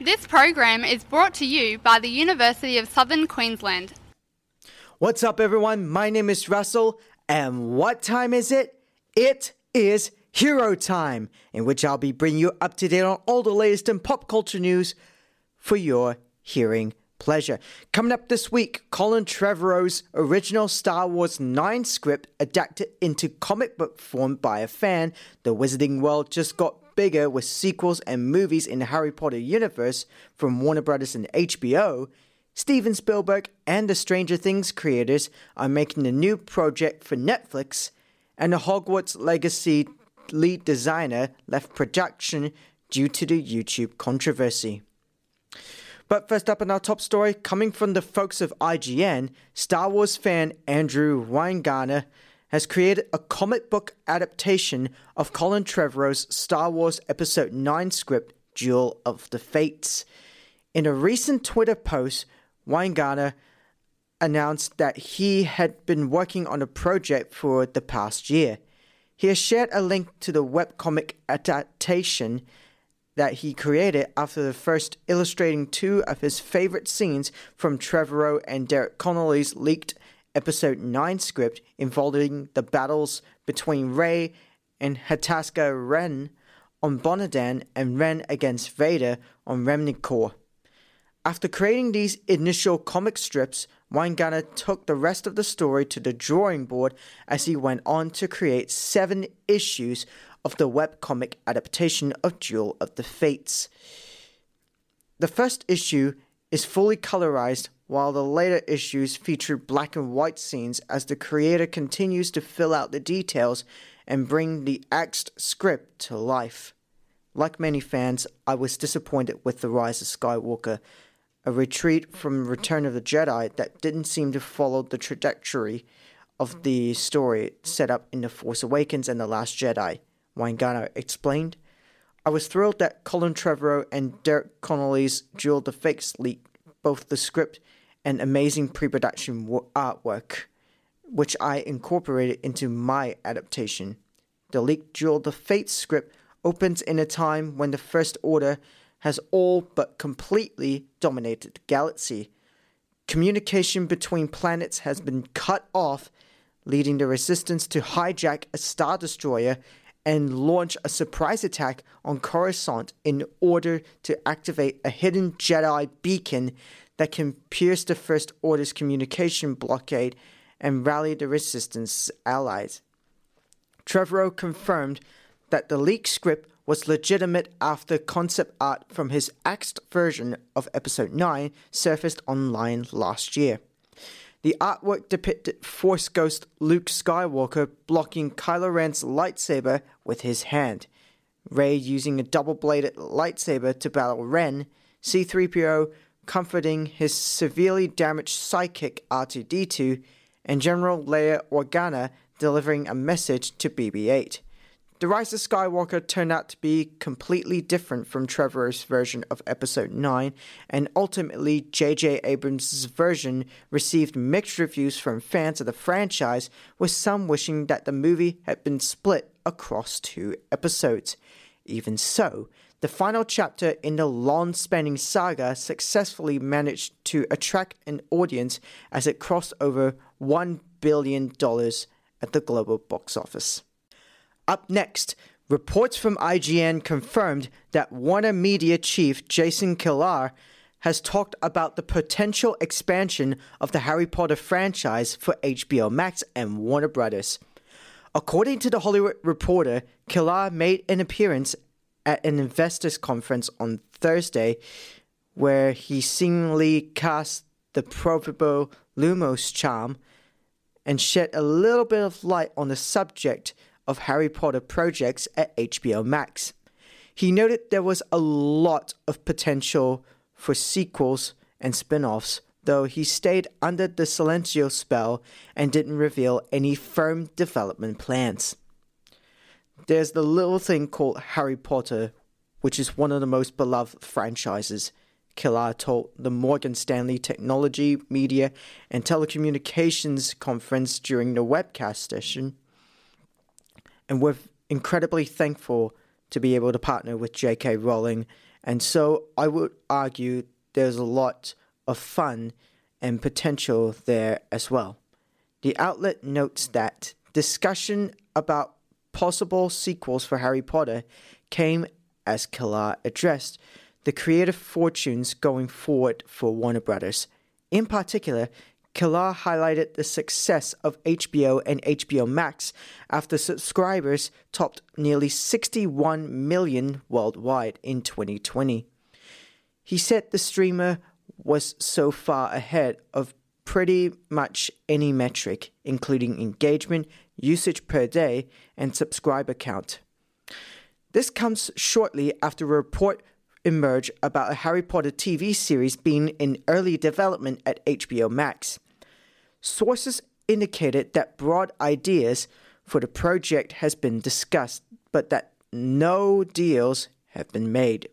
This program is brought to you by the University of Southern Queensland. What's up, everyone? My name is Russell, and what time is it? It is Hero Time, in which I'll be bringing you up to date on all the latest in pop culture news for your hearing pleasure. Coming up this week, Colin Trevorrow's original Star Wars 9 script adapted into comic book form by a fan. The Wizarding World just got bigger with sequels and movies in the Harry Potter universe from Warner Brothers and HBO. Steven Spielberg and the Stranger Things creators are making a new project for Netflix, and the Hogwarts Legacy lead designer left production due to the YouTube controversy. But first up in our top story, coming from the folks of IGN, Star Wars fan Andrew Weingartner has created a comic book adaptation of Colin Trevorrow's Star Wars Episode 9 script, Duel of the Fates. In a recent Twitter post, Weingartner announced that he had been working on a project for the past year. He has shared a link to the webcomic adaptation that he created after the first illustrating two of his favorite scenes from Trevorrow and Derek Connolly's leaked episode 9 script involving the battles between Rey and Hataska Ren on Bonadan and Ren against Vader on Remnicor. After creating these initial comic strips, Weingartner took the rest of the story to the drawing board as he went on to create seven issues of the webcomic adaptation of Duel of the Fates. The first issue is fully colorized, while the later issues feature black and white scenes as the creator continues to fill out the details and bring the axed script to life. Like many fans, I was disappointed with The Rise of Skywalker, a retreat from Return of the Jedi that didn't seem to follow the trajectory of the story set up in The Force Awakens and The Last Jedi. Weingartner explained. I was thrilled that Colin Trevorrow and Derek Connolly's Duel the Fates leaked both the script and amazing pre production artwork, which I incorporated into my adaptation. The leaked Duel the Fate script opens in a time when the First Order has all but completely dominated the galaxy. Communication between planets has been cut off, leading the Resistance to hijack a Star Destroyer and launch a surprise attack on Coruscant in order to activate a hidden Jedi beacon that can pierce the First Order's communication blockade and rally the Resistance allies. Trevorrow confirmed that the leaked script was legitimate after concept art from his axed version of Episode 9 surfaced online last year. The artwork depicted Force Ghost Luke Skywalker blocking Kylo Ren's lightsaber with his hand, Rey using a double bladed lightsaber to battle Ren, C3PO comforting his severely damaged psychic R2D2, and General Leia Organa delivering a message to BB 8. The Rise of Skywalker turned out to be completely different from Trevor's version of Episode 9, and ultimately, J.J. Abrams' version received mixed reviews from fans of the franchise, with some wishing that the movie had been split across two episodes. Even so, the final chapter in the long spanning saga successfully managed to attract an audience as it crossed over $1 billion at the global box office. Up next, reports from IGN confirmed that Warner Media chief Jason Kilar has talked about the potential expansion of the Harry Potter franchise for HBO Max and Warner Brothers. According to the Hollywood Reporter, Kilar made an appearance at an investors conference on Thursday where he seemingly cast the proverbial Lumos charm and shed a little bit of light on the subject of Harry Potter projects at HBO Max. He noted there was a lot of potential for sequels and spin offs, though he stayed under the Silencio spell and didn't reveal any firm development plans. There's the little thing called Harry Potter, which is one of the most beloved franchises. Kilar told the Morgan Stanley Technology, Media, and Telecommunications conference during the webcast session and we're incredibly thankful to be able to partner with J.K. Rowling And so I would argue there's a lot of fun and potential there as well. The outlet notes that discussion about possible sequels for Harry Potter came as Kilar addressed the creative fortunes going forward for Warner Brothers. In particular, Kilar highlighted the success of HBO and HBO Max after subscribers topped nearly 61 million worldwide in 2020. He said the streamer was so far ahead of pretty much any metric, including engagement, usage per day, and subscriber count. This comes shortly after a report emerged about a Harry Potter TV series being in early development at HBO Max. Sources indicated that broad ideas for the project has been discussed, but that no deals have been made.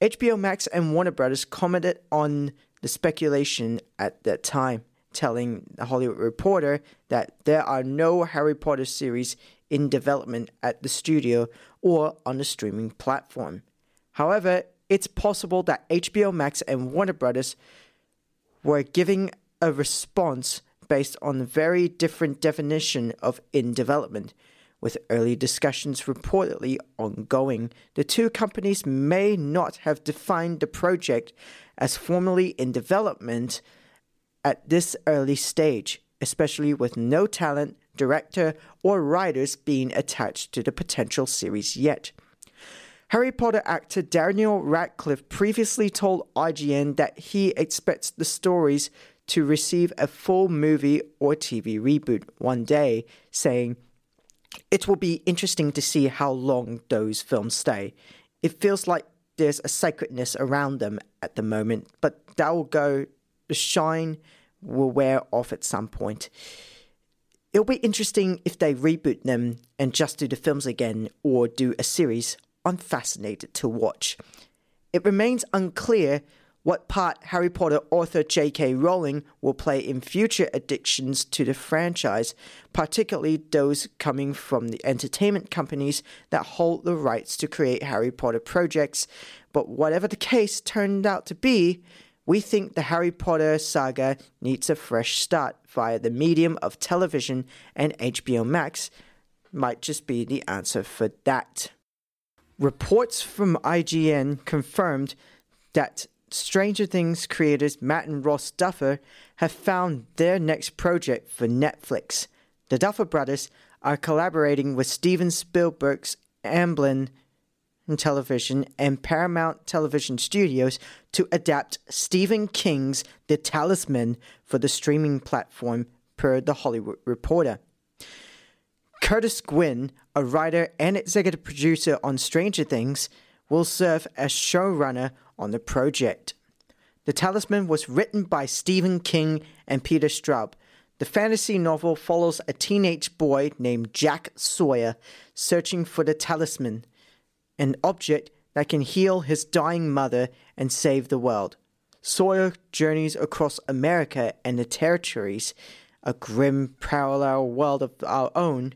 HBO Max and Warner Brothers commented on the speculation at that time, telling the Hollywood Reporter that there are no Harry Potter series in development at the studio or on the streaming platform. However, it's possible that HBO Max and Warner Brothers were giving a response based on a very different definition of in development. With early discussions reportedly ongoing, the two companies may not have defined the project as formally in development at this early stage, especially with no talent, director, or writers being attached to the potential series yet. Harry Potter actor Daniel Radcliffe previously told IGN that he expects the stories to receive a full movie or TV reboot one day, saying, It will be interesting to see how long those films stay. It feels like there's a sacredness around them at the moment, but that will go, the shine will wear off at some point. It'll be interesting if they reboot them and just do the films again or do a series I'm fascinated to watch. It remains unclear what part Harry Potter author J.K. Rowling will play in future additions to the franchise, particularly those coming from the entertainment companies that hold the rights to create Harry Potter projects. But whatever the case turned out to be, we think the Harry Potter saga needs a fresh start via the medium of television, and HBO Max might just be the answer for that. Reports from IGN confirmed that Stranger Things creators Matt and Ross Duffer have found their next project for Netflix. The Duffer brothers are collaborating with Steven Spielberg's Amblin Television and Paramount Television Studios to adapt Stephen King's The Talisman for the streaming platform, per The Hollywood Reporter. Curtis Gwinn, a writer and executive producer on Stranger Things, will serve as showrunner on the project. The Talisman was written by Stephen King and Peter Straub. The fantasy novel follows a teenage boy named Jack Sawyer searching for the talisman, an object that can heal his dying mother and save the world. Sawyer journeys across America and the territories, a grim parallel world of our own,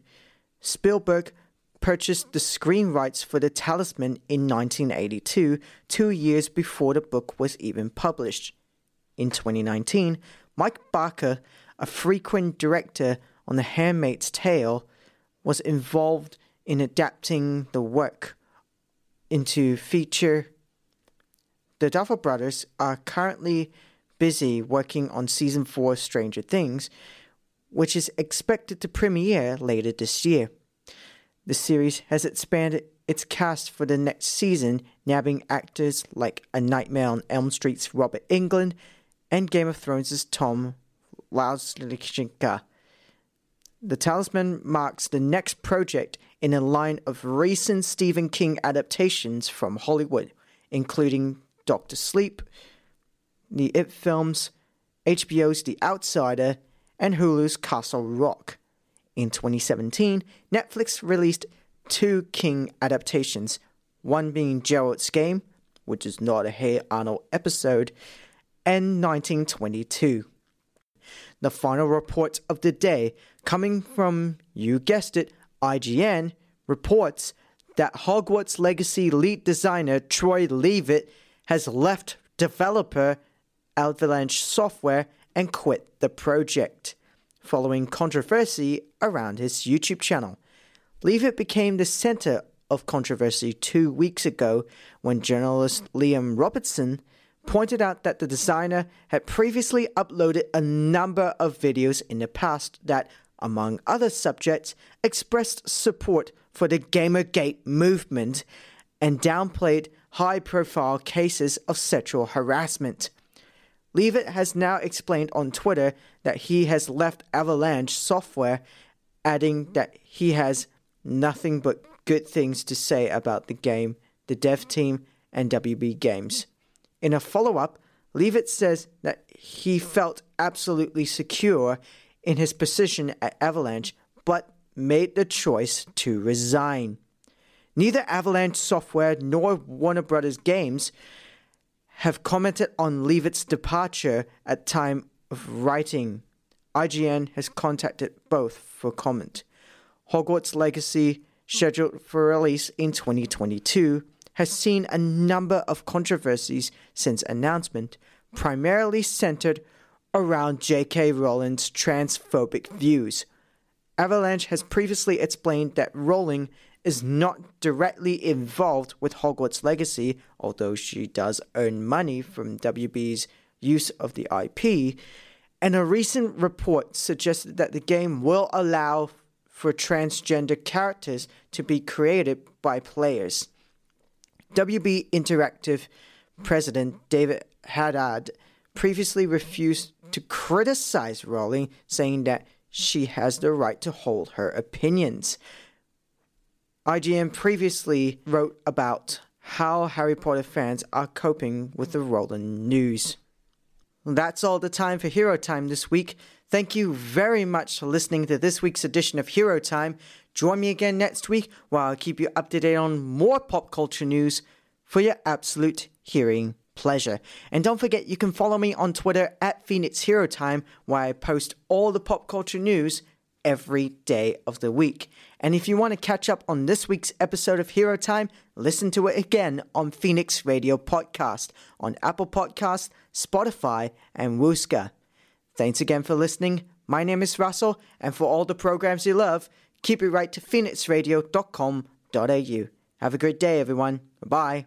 Spielberg purchased the screen rights for The Talisman in 1982, two years before the book was even published. In 2019, Mike Barker, a frequent director on The Handmaid's Tale, was involved in adapting the work into feature. The Duffer Brothers are currently busy working on season 4 of Stranger Things, which is expected to premiere later this year. The series has expanded its cast for the next season, nabbing actors like A Nightmare on Elm Street's Robert Englund and Game of Thrones' Tom Lauslichenka. The Talisman marks the next project in a line of recent Stephen King adaptations from Hollywood, including Doctor Sleep, the It films, HBO's The Outsider, and Hulu's Castle Rock. In 2017, Netflix released two King adaptations, one being Gerald's Game, which is not a Hey Arnold episode, and 1922. The final report of the day, coming from, you guessed it, IGN, reports that Hogwarts Legacy lead designer Troy Leavitt has left developer Avalanche Software and quit the project, following controversy around his YouTube channel. Leavitt became the center of controversy two weeks ago when journalist Liam Robertson pointed out that the designer had previously uploaded a number of videos in the past that, among other subjects, expressed support for the Gamergate movement and downplayed high profile cases of sexual harassment. Leavitt has now explained on Twitter that he has left Avalanche Software, adding that he has nothing but good things to say about the game, the dev team, and WB Games. In a follow up, Leavitt says that he felt absolutely secure in his position at Avalanche, but made the choice to resign. Neither Avalanche Software nor Warner Brothers Games have commented on Leavitt's departure at time of writing. IGN has contacted both for comment. Hogwarts Legacy, scheduled for release in 2022, has seen a number of controversies since announcement, primarily centered around J.K. Rowling's transphobic views. Avalanche has previously explained that Rowling is not directly involved with Hogwarts Legacy, although she does earn money from WB's use of the IP. And a recent report suggested that the game will allow for transgender characters to be created by players. WB Interactive president David Haddad previously refused to criticize Rowling, saying that she has the right to hold her opinions. IGN previously wrote about how Harry Potter fans are coping with the Rowling news. That's all the time for Hero Time this week. Thank you very much for listening to this week's edition of Hero Time. Join me again next week while I keep you up to date on more pop culture news for your absolute hearing pleasure. And don't forget, you can follow me on Twitter at Phoenix Hero Time, where I post all the pop culture news every day of the week. And if you want to catch up on this week's episode of Hero Time, listen to it again on Phoenix Radio Podcast on Apple Podcast, Spotify, and Whooshkaa. Thanks again for listening. My name is Russell, and for all the programs you love, keep it right to phoenixradio.com.au. Have a great day, everyone. Bye.